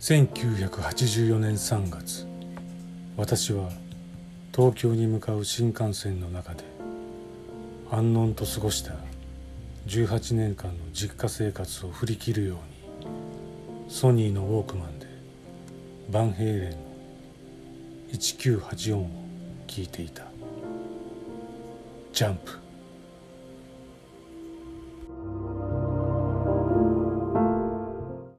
1984年3月私は東京に向かう新幹線の中で安穏と過ごした18年間の実家生活を振り切るようにソニーのウォークマンでバンヘイレンの1984を聴いていた。ジャンプ。